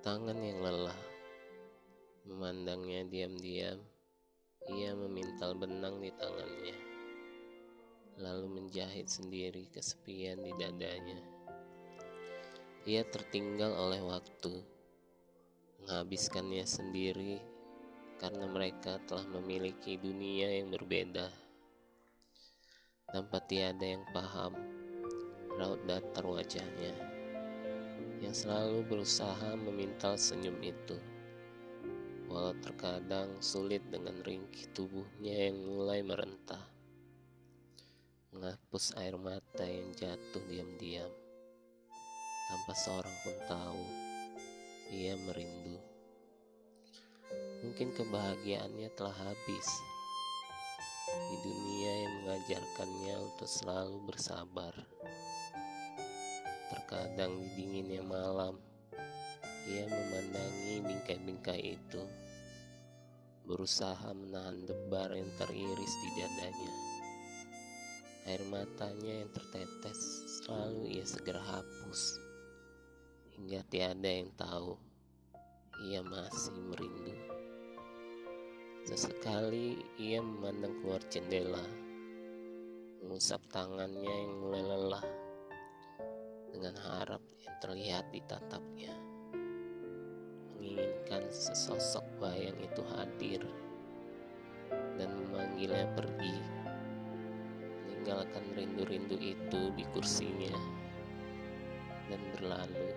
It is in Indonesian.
Tangan yang lelah memandangnya diam-diam. Ia memintal benang di tangannya, lalu menjahit sendiri kesepian di dadanya. Ia tertinggal oleh waktu, menghabiskannya sendiri karena mereka telah memiliki dunia yang berbeda. Tanpa tiada yang paham raut datar wajahnya yang selalu berusaha memintal senyum itu walau terkadang sulit dengan ringkih tubuhnya yang mulai merentah, menghapus air mata yang jatuh diam-diam, tanpa seorang pun tahu ia merindu. Mungkin kebahagiaannya telah habis di dunia yang mengajarkannya untuk selalu bersabar. Terkadang di dinginnya malam, ia memandangi bingkai-bingkai itu, berusaha menahan debar yang teriris di dadanya. Air matanya yang tertetes selalu ia segera hapus, hingga tiada yang tahu ia masih merindu. Sesekali ia memandang keluar jendela, mengusap tangannya yang mulai lelah dengan harap yang terlihat di tatapnya. Menginginkan sesosok bayang itu hadir dan memanggilnya pergi. Meninggalkan rindu-rindu itu di kursinya dan berlalu